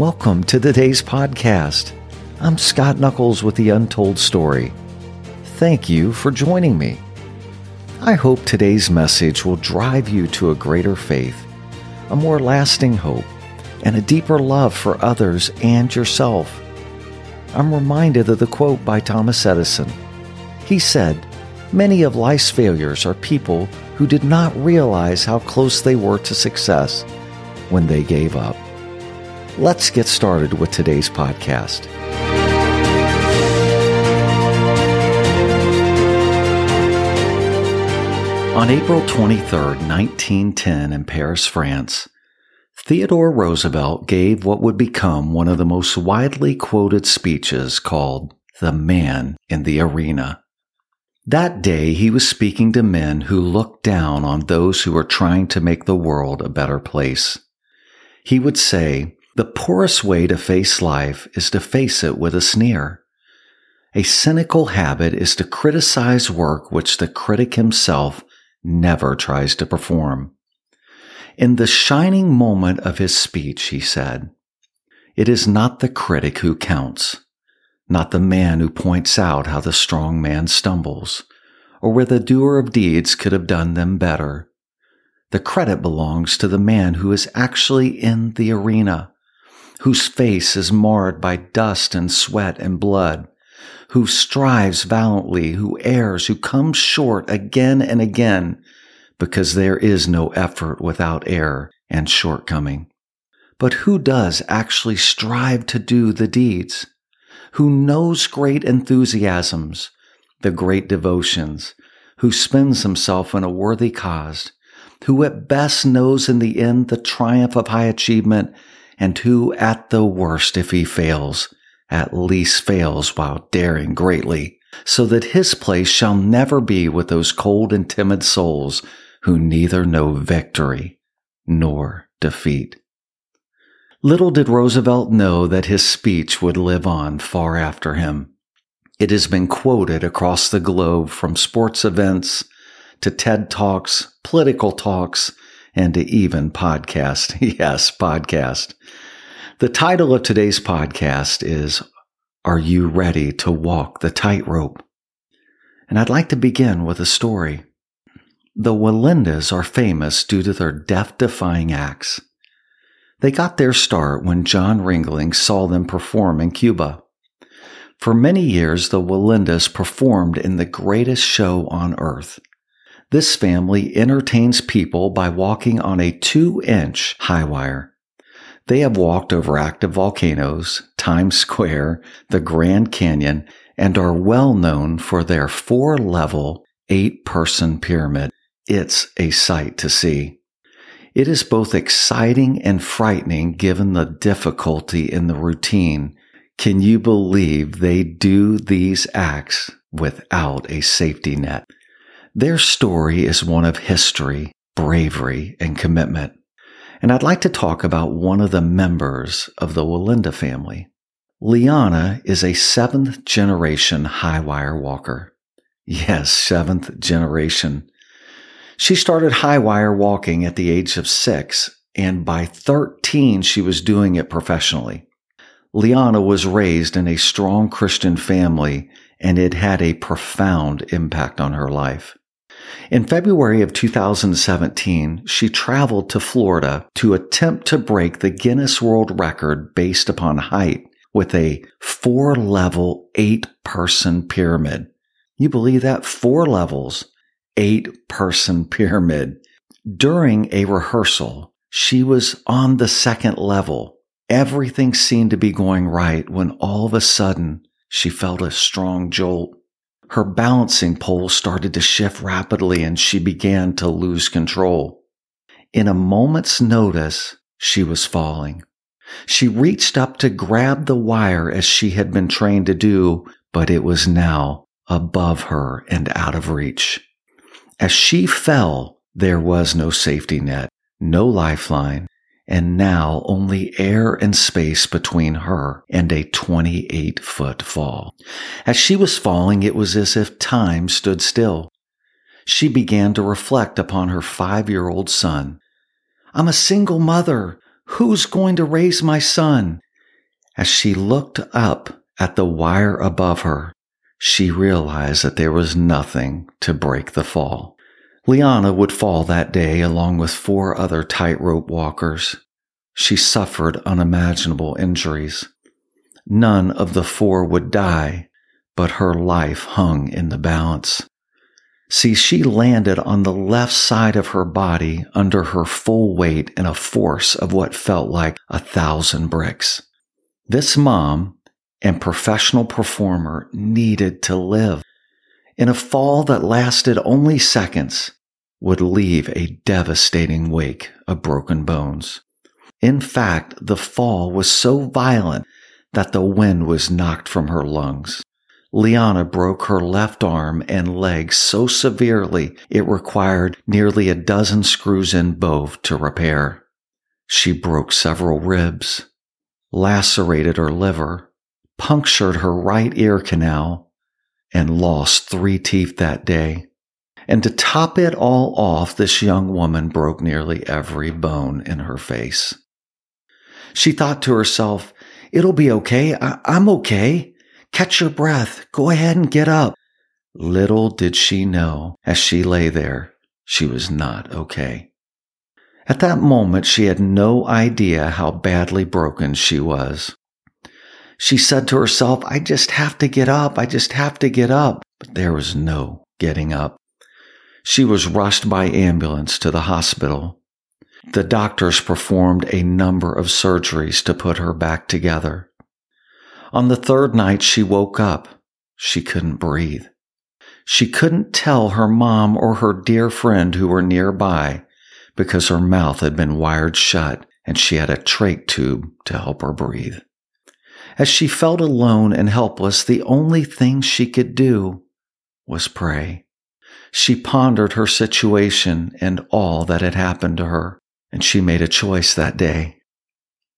Welcome to today's podcast. I'm Scott Nuckols with The Untold Story. Thank you for joining me. I hope today's message will drive you to a greater faith, a more lasting hope, and a deeper love for others and yourself. I'm reminded of the quote by Thomas Edison. He said, Many of life's failures are people who did not realize how close they were to success when they gave up. Let's get started with today's podcast. On April 23, 1910, in Paris, France, Theodore Roosevelt gave what would become one of the most widely quoted speeches called The Man in the Arena. That day, he was speaking to men who looked down on those who were trying to make the world a better place. He would say, The poorest way to face life is to face it with a sneer. A cynical habit is to criticize work which the critic himself never tries to perform. In the shining moment of his speech, he said, It is not the critic who counts not the man who points out how the strong man stumbles, or where the doer of deeds could have done them better. The credit belongs to the man who is actually in the arena, whose face is marred by dust and sweat and blood, who strives valiantly, who errs, who comes short again and again, because there is no effort without error and shortcoming. But who does actually strive to do the deeds? who knows great enthusiasms, the great devotions, who spends himself in a worthy cause, who at best knows in the end the triumph of high achievement, and who at the worst, if he fails, at least fails while daring greatly, so that his place shall never be with those cold and timid souls who neither know victory nor defeat. Little did Roosevelt know that his speech would live on far after him. It has been quoted across the globe from sports events to TED Talks, political talks, and to even podcast. yes, podcast. The title of today's podcast is Are You Ready to Walk the Tightrope? And I'd like to begin with a story. The Wallendas are famous due to their death defying acts. They got their start when John Ringling saw them perform in Cuba. For many years, the Wallendas performed in the greatest show on earth. This family entertains people by walking on a two inch high wire. They have walked over active volcanoes, Times Square, the Grand Canyon, and are well known for their four level, eight person pyramid. It's a sight to see. It is both exciting and frightening given the difficulty in the routine. Can you believe they do these acts without a safety net? Their story is one of history, bravery, and commitment. And I'd like to talk about one of the members of the Wallenda family. Liana is a seventh generation high wire walker. Yes, seventh generation. She started high wire walking at the age of six, and by 13, she was doing it professionally. Liana was raised in a strong Christian family, and it had a profound impact on her life. In February of 2017, she traveled to Florida to attempt to break the Guinness World Record based upon height with a four level, eight person pyramid. You believe that? Four levels eight person pyramid. During a rehearsal, she was on the second level. Everything seemed to be going right when all of a sudden she felt a strong jolt. Her balancing pole started to shift rapidly and she began to lose control. In a moment's notice, she was falling. She reached up to grab the wire as she had been trained to do, but it was now above her and out of reach. As she fell, there was no safety net, no lifeline, and now only air and space between her and a 28 foot fall. As she was falling, it was as if time stood still. She began to reflect upon her five year old son. I'm a single mother. Who's going to raise my son? As she looked up at the wire above her, she realized that there was nothing to break the fall. Liana would fall that day along with four other tightrope walkers. She suffered unimaginable injuries. None of the four would die, but her life hung in the balance. See, she landed on the left side of her body under her full weight and a force of what felt like a thousand bricks. This mom and professional performer needed to live. In a fall that lasted only seconds, would leave a devastating wake of broken bones. In fact, the fall was so violent that the wind was knocked from her lungs. Liana broke her left arm and leg so severely it required nearly a dozen screws in both to repair. She broke several ribs, lacerated her liver, punctured her right ear canal, and lost three teeth that day. And to top it all off, this young woman broke nearly every bone in her face. She thought to herself, It'll be okay. I- am okay. Catch your breath. Go ahead and get up. Little did she know, as she lay there, she was not okay. At that moment, she had no idea how badly broken she was. She said to herself, I just have to get up. I just have to get up. But there was no getting up. She was rushed by ambulance to the hospital. The doctors performed a number of surgeries to put her back together. On the third night, she woke up. She couldn't breathe. She couldn't tell her mom or her dear friend who were nearby because her mouth had been wired shut and she had a trach tube to help her breathe. As she felt alone and helpless, the only thing she could do was pray. She pondered her situation and all that had happened to her, and she made a choice that day.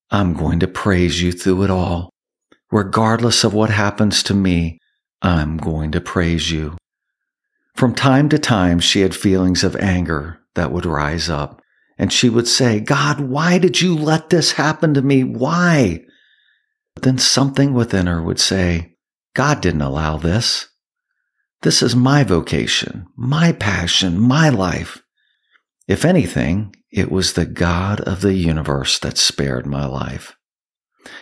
I'm going to praise you through it all. Regardless of what happens to me, I'm going to praise you. From time to time, she had feelings of anger that would rise up, and she would say, God, why did you let this happen to me? Why? But then something within her would say, God didn't allow this. This is my vocation, my passion, my life. If anything, it was the God of the universe that spared my life.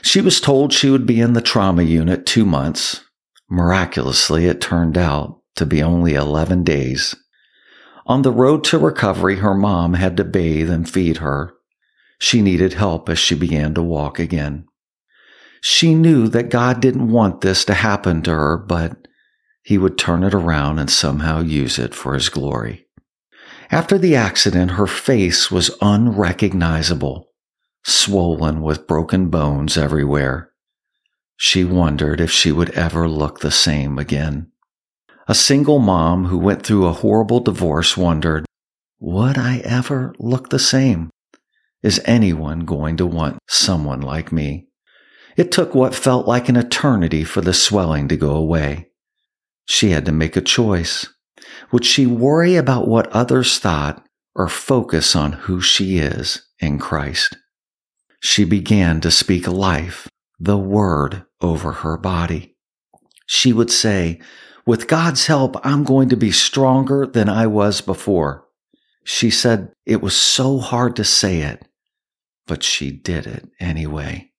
She was told she would be in the trauma unit two months. Miraculously, it turned out to be only 11 days. On the road to recovery, her mom had to bathe and feed her. She needed help as she began to walk again. She knew that God didn't want this to happen to her, but he would turn it around and somehow use it for his glory. After the accident, her face was unrecognizable, swollen with broken bones everywhere. She wondered if she would ever look the same again. A single mom who went through a horrible divorce wondered, would I ever look the same? Is anyone going to want someone like me? It took what felt like an eternity for the swelling to go away. She had to make a choice. Would she worry about what others thought or focus on who she is in Christ? She began to speak life, the word over her body. She would say, with God's help, I'm going to be stronger than I was before. She said it was so hard to say it, but she did it anyway.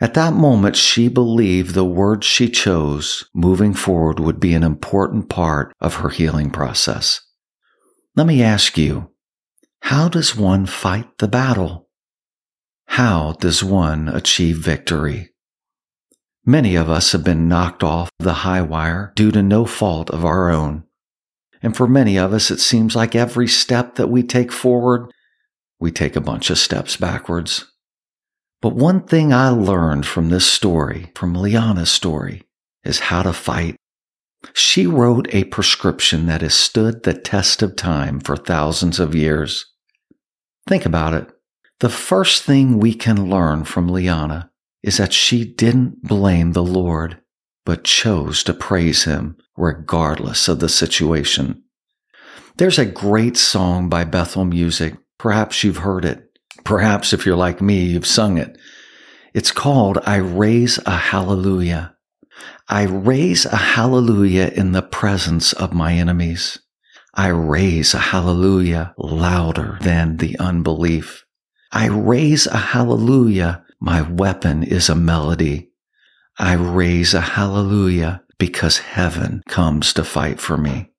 At that moment, she believed the words she chose moving forward would be an important part of her healing process. Let me ask you, how does one fight the battle? How does one achieve victory? Many of us have been knocked off the high wire due to no fault of our own. And for many of us, it seems like every step that we take forward, we take a bunch of steps backwards. But one thing I learned from this story, from Liana's story, is how to fight. She wrote a prescription that has stood the test of time for thousands of years. Think about it. The first thing we can learn from Liana is that she didn't blame the Lord, but chose to praise him regardless of the situation. There's a great song by Bethel Music. Perhaps you've heard it. Perhaps if you're like me, you've sung it. It's called I Raise a Hallelujah. I raise a hallelujah in the presence of my enemies. I raise a hallelujah louder than the unbelief. I raise a hallelujah. My weapon is a melody. I raise a hallelujah because heaven comes to fight for me.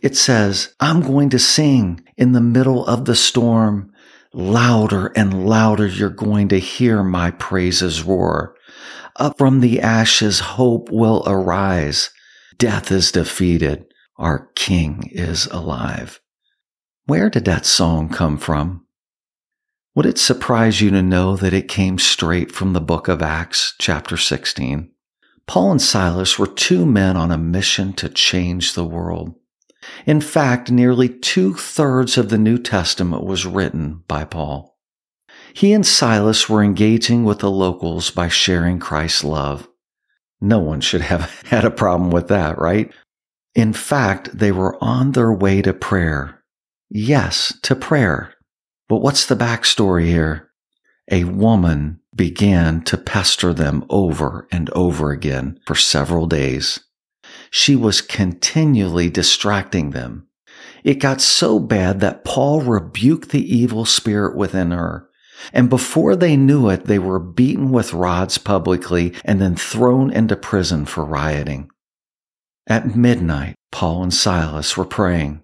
It says, I'm going to sing in the middle of the storm. Louder and louder, you're going to hear my praises roar. Up from the ashes, hope will arise. Death is defeated. Our King is alive. Where did that song come from? Would it surprise you to know that it came straight from the book of Acts, chapter 16? Paul and Silas were two men on a mission to change the world. In fact, nearly two thirds of the New Testament was written by Paul. He and Silas were engaging with the locals by sharing Christ's love. No one should have had a problem with that, right? In fact, they were on their way to prayer. Yes, to prayer. But what's the backstory here? A woman began to pester them over and over again for several days. She was continually distracting them. It got so bad that Paul rebuked the evil spirit within her. And before they knew it, they were beaten with rods publicly and then thrown into prison for rioting. At midnight, Paul and Silas were praying.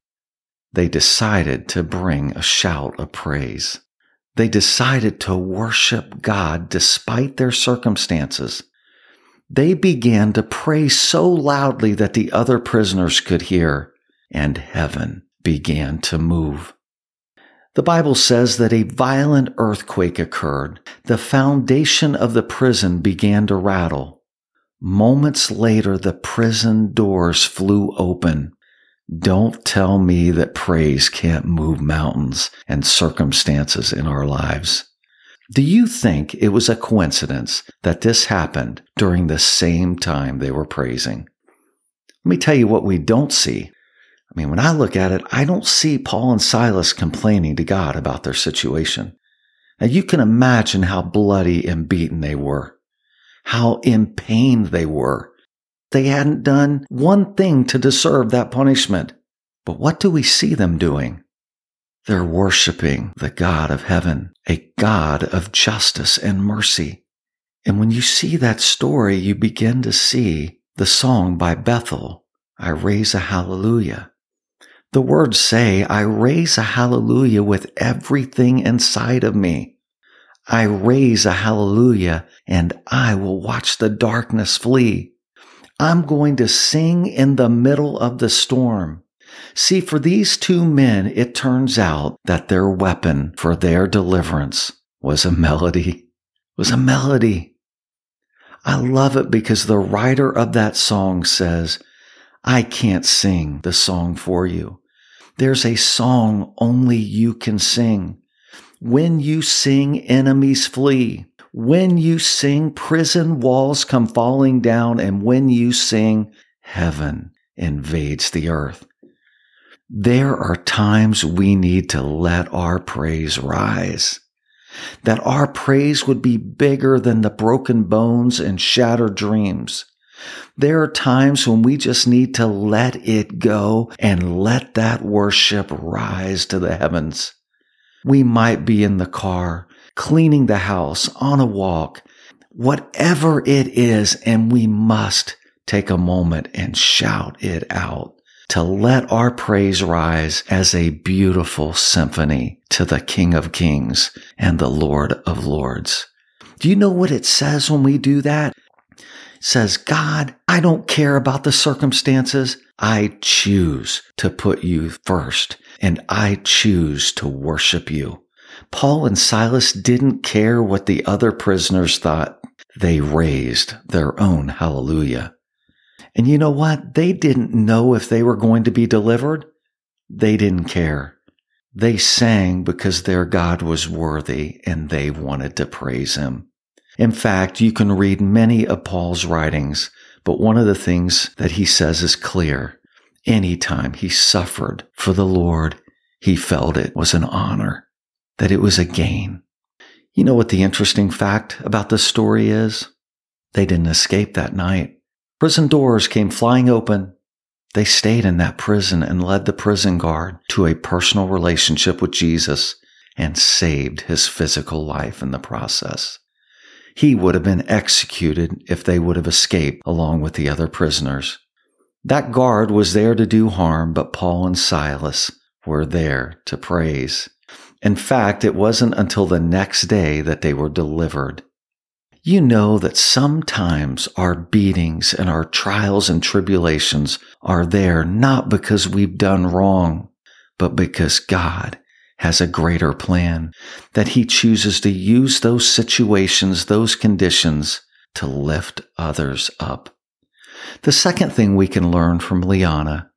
They decided to bring a shout of praise. They decided to worship God despite their circumstances. They began to pray so loudly that the other prisoners could hear, and heaven began to move. The Bible says that a violent earthquake occurred. The foundation of the prison began to rattle. Moments later, the prison doors flew open. Don't tell me that praise can't move mountains and circumstances in our lives. Do you think it was a coincidence that this happened during the same time they were praising? Let me tell you what we don't see. I mean, when I look at it, I don't see Paul and Silas complaining to God about their situation. Now you can imagine how bloody and beaten they were, how in pain they were. They hadn't done one thing to deserve that punishment. But what do we see them doing? They're worshiping the God of heaven, a God of justice and mercy. And when you see that story, you begin to see the song by Bethel, I raise a hallelujah. The words say, I raise a hallelujah with everything inside of me. I raise a hallelujah and I will watch the darkness flee. I'm going to sing in the middle of the storm. See, for these two men, it turns out that their weapon for their deliverance was a melody, was a melody. I love it because the writer of that song says, I can't sing the song for you. There's a song only you can sing. When you sing, enemies flee. When you sing, prison walls come falling down. And when you sing, heaven invades the earth. There are times we need to let our praise rise. That our praise would be bigger than the broken bones and shattered dreams. There are times when we just need to let it go and let that worship rise to the heavens. We might be in the car, cleaning the house, on a walk, whatever it is, and we must take a moment and shout it out to let our praise rise as a beautiful symphony to the King of Kings and the Lord of Lords. Do you know what it says when we do that? It says, God, I don't care about the circumstances. I choose to put you first and I choose to worship you. Paul and Silas didn't care what the other prisoners thought. They raised their own hallelujah. And you know what? They didn't know if they were going to be delivered. They didn't care. They sang because their God was worthy and they wanted to praise him. In fact, you can read many of Paul's writings, but one of the things that he says is clear. Anytime he suffered for the Lord, he felt it was an honor, that it was a gain. You know what the interesting fact about this story is? They didn't escape that night. Prison doors came flying open. They stayed in that prison and led the prison guard to a personal relationship with Jesus and saved his physical life in the process. He would have been executed if they would have escaped along with the other prisoners. That guard was there to do harm, but Paul and Silas were there to praise. In fact, it wasn't until the next day that they were delivered. You know that sometimes our beatings and our trials and tribulations are there not because we've done wrong, but because God has a greater plan, that He chooses to use those situations, those conditions to lift others up. The second thing we can learn from Liana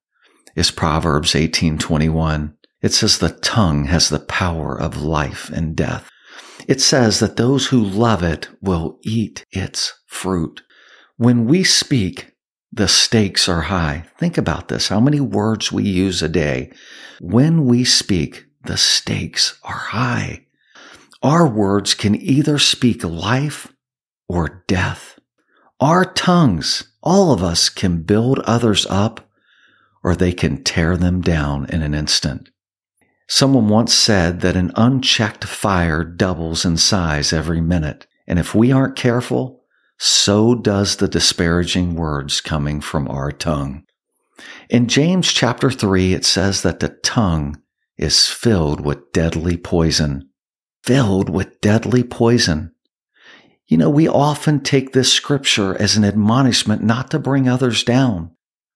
is Proverbs 18:21. It says the tongue has the power of life and death. It says that those who love it will eat its fruit. When we speak, the stakes are high. Think about this. How many words we use a day. When we speak, the stakes are high. Our words can either speak life or death. Our tongues, all of us can build others up or they can tear them down in an instant. Someone once said that an unchecked fire doubles in size every minute. And if we aren't careful, so does the disparaging words coming from our tongue. In James chapter 3, it says that the tongue is filled with deadly poison. Filled with deadly poison. You know, we often take this scripture as an admonishment not to bring others down.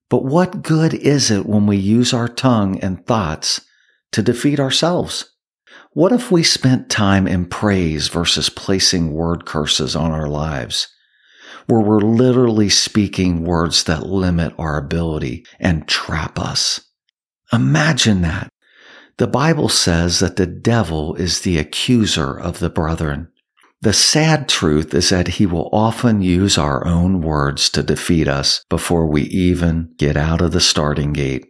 But what good is it when we use our tongue and thoughts to defeat ourselves? What if we spent time in praise versus placing word curses on our lives? Where we're literally speaking words that limit our ability and trap us. Imagine that. The Bible says that the devil is the accuser of the brethren. The sad truth is that he will often use our own words to defeat us before we even get out of the starting gate.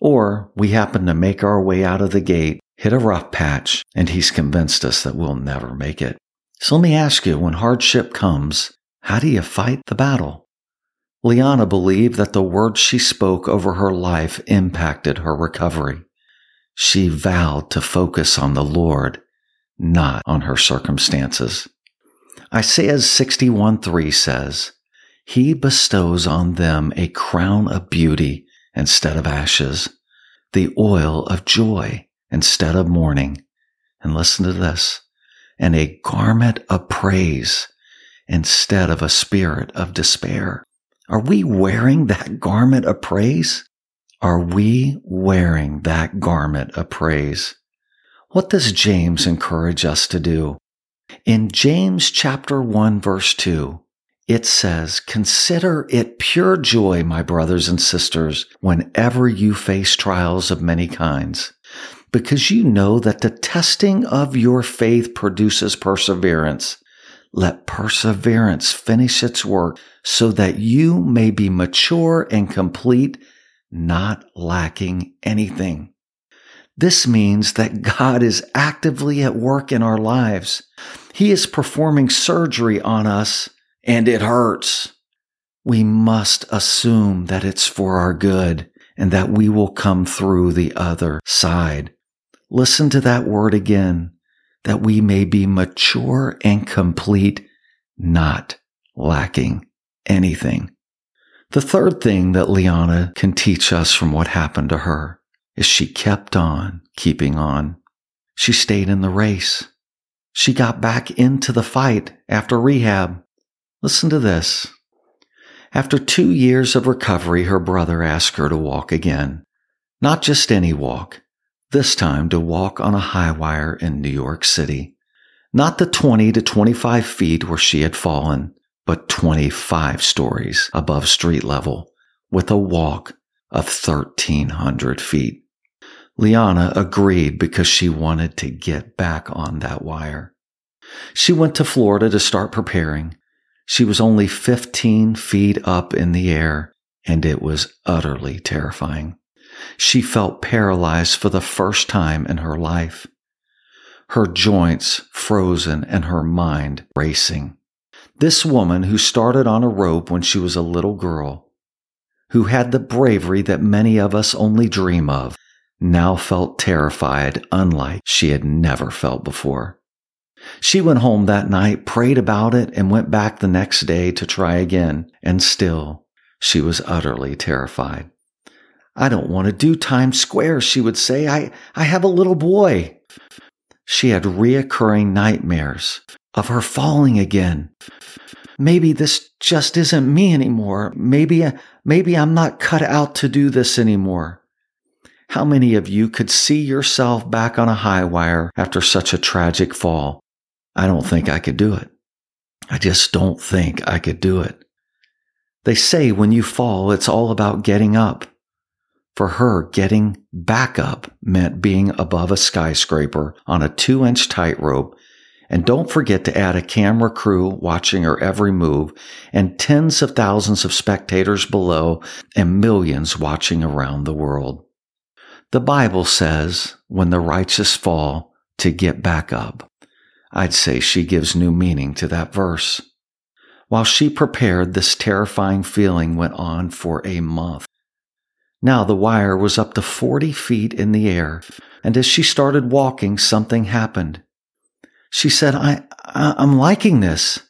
Or we happen to make our way out of the gate, hit a rough patch, and he's convinced us that we'll never make it. So let me ask you, when hardship comes, how do you fight the battle? Liana believed that the words she spoke over her life impacted her recovery. She vowed to focus on the Lord, not on her circumstances. Isaiah 61 3 says, He bestows on them a crown of beauty instead of ashes, the oil of joy instead of mourning. And listen to this, and a garment of praise instead of a spirit of despair. Are we wearing that garment of praise? Are we wearing that garment of praise? What does James encourage us to do? In James chapter 1 verse 2, it says, Consider it pure joy, my brothers and sisters, whenever you face trials of many kinds, because you know that the testing of your faith produces perseverance. Let perseverance finish its work so that you may be mature and complete, not lacking anything. This means that God is actively at work in our lives. He is performing surgery on us and it hurts. We must assume that it's for our good and that we will come through the other side. Listen to that word again, that we may be mature and complete, not lacking anything. The third thing that Liana can teach us from what happened to her is she kept on keeping on. She stayed in the race. She got back into the fight after rehab. Listen to this. After two years of recovery, her brother asked her to walk again. Not just any walk, this time to walk on a high wire in New York City. Not the 20 to 25 feet where she had fallen, but 25 stories above street level with a walk of 1,300 feet. Liana agreed because she wanted to get back on that wire. She went to Florida to start preparing. She was only 15 feet up in the air, and it was utterly terrifying. She felt paralyzed for the first time in her life. her joints frozen and her mind racing. This woman who started on a rope when she was a little girl, who had the bravery that many of us only dream of, now felt terrified unlike she had never felt before. She went home that night, prayed about it, and went back the next day to try again, and still she was utterly terrified. I don't want to do Times Square, she would say. I, I have a little boy. She had reoccurring nightmares of her falling again. Maybe this just isn't me anymore. Maybe, maybe I'm not cut out to do this anymore. How many of you could see yourself back on a high wire after such a tragic fall? I don't think I could do it. I just don't think I could do it. They say when you fall, it's all about getting up. For her, getting back up meant being above a skyscraper on a two inch tightrope. And don't forget to add a camera crew watching her every move and tens of thousands of spectators below and millions watching around the world. The Bible says when the righteous fall to get back up. I'd say she gives new meaning to that verse. While she prepared, this terrifying feeling went on for a month. Now the wire was up to 40 feet in the air, and as she started walking, something happened. She said, I, I, am liking this.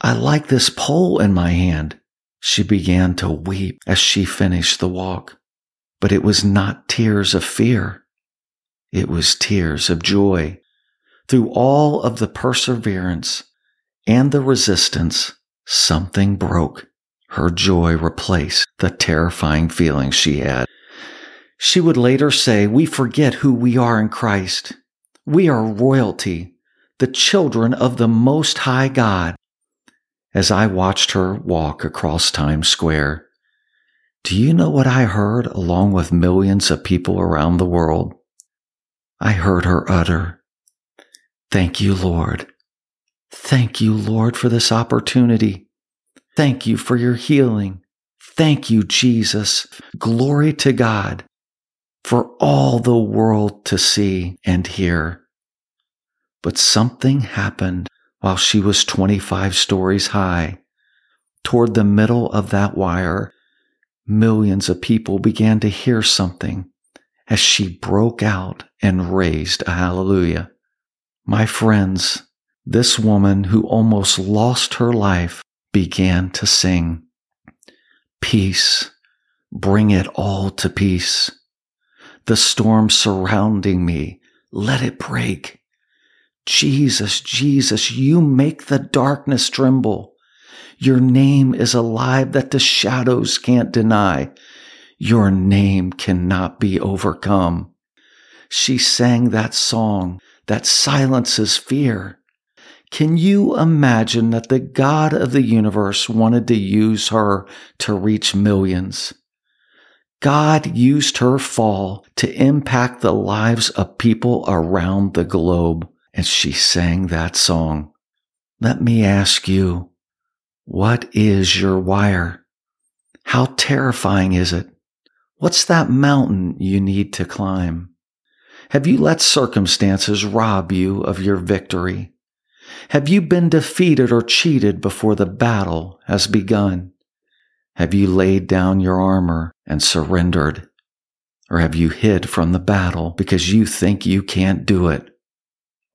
I like this pole in my hand. She began to weep as she finished the walk, but it was not tears of fear. It was tears of joy. Through all of the perseverance and the resistance, something broke. Her joy replaced the terrifying feelings she had. She would later say, We forget who we are in Christ. We are royalty, the children of the Most High God. As I watched her walk across Times Square, do you know what I heard along with millions of people around the world? I heard her utter, Thank you, Lord. Thank you, Lord, for this opportunity. Thank you for your healing. Thank you, Jesus. Glory to God for all the world to see and hear. But something happened while she was 25 stories high. Toward the middle of that wire, millions of people began to hear something as she broke out and raised a hallelujah. My friends, this woman who almost lost her life began to sing, Peace, bring it all to peace. The storm surrounding me, let it break. Jesus, Jesus, you make the darkness tremble. Your name is alive that the shadows can't deny. Your name cannot be overcome. She sang that song that silences fear. Can you imagine that the God of the universe wanted to use her to reach millions? God used her fall to impact the lives of people around the globe, and she sang that song. Let me ask you, what is your wire? How terrifying is it? What's that mountain you need to climb? Have you let circumstances rob you of your victory? Have you been defeated or cheated before the battle has begun? Have you laid down your armor and surrendered? Or have you hid from the battle because you think you can't do it?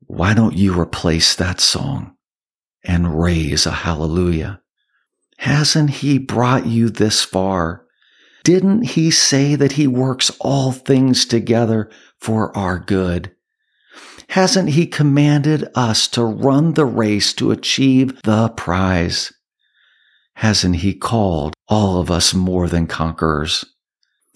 Why don't you replace that song and raise a hallelujah? Hasn't he brought you this far? Didn't he say that he works all things together for our good? Hasn't he commanded us to run the race to achieve the prize? Hasn't he called all of us more than conquerors?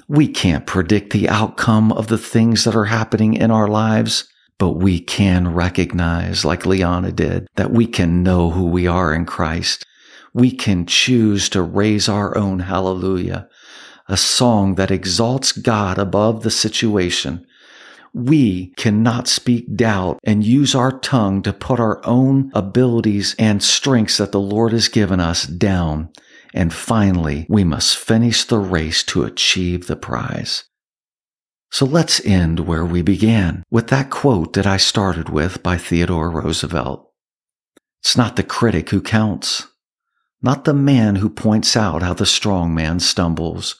We can't predict the outcome of the things that are happening in our lives, but we can recognize, like Liana did, that we can know who we are in Christ. We can choose to raise our own hallelujah, a song that exalts God above the situation we cannot speak doubt and use our tongue to put our own abilities and strengths that the Lord has given us down. And finally, we must finish the race to achieve the prize. So let's end where we began, with that quote that I started with by Theodore Roosevelt. It's not the critic who counts, not the man who points out how the strong man stumbles,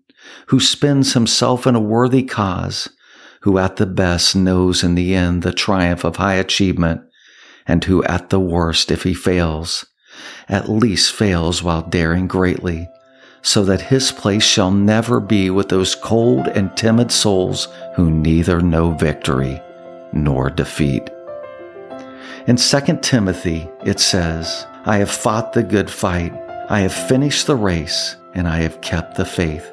who spends himself in a worthy cause, who at the best knows in the end the triumph of high achievement, and who at the worst, if he fails, at least fails while daring greatly, so that his place shall never be with those cold and timid souls who neither know victory nor defeat. In 2 Timothy, it says, I have fought the good fight, I have finished the race, and I have kept the faith.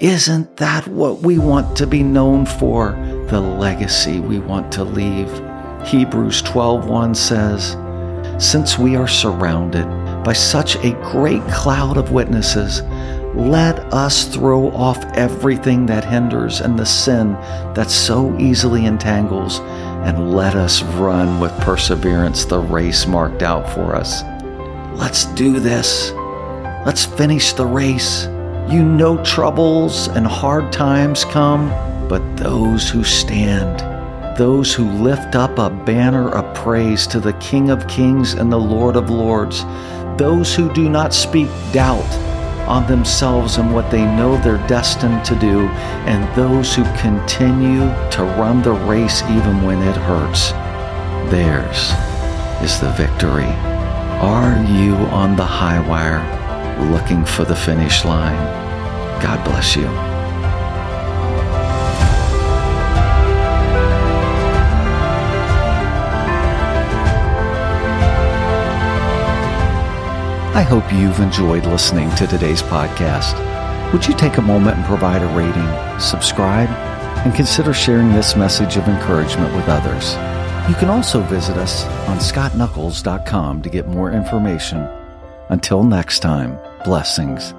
Isn't that what we want to be known for? The legacy we want to leave. Hebrews 12:1 says, "Since we are surrounded by such a great cloud of witnesses, let us throw off everything that hinders and the sin that so easily entangles, and let us run with perseverance the race marked out for us. Let's do this. Let's finish the race. You know troubles and hard times come, but those who stand, those who lift up a banner of praise to the King of Kings and the Lord of Lords, those who do not speak doubt on themselves and what they know they're destined to do, and those who continue to run the race even when it hurts. Theirs is the victory. Are you on the high wire looking for the finish line? God bless you. I hope you've enjoyed listening to today's podcast. Would you take a moment and provide a rating, subscribe, and consider sharing this message of encouragement with others? You can also visit us on scottnuckols.com to get more information. Until next time, blessings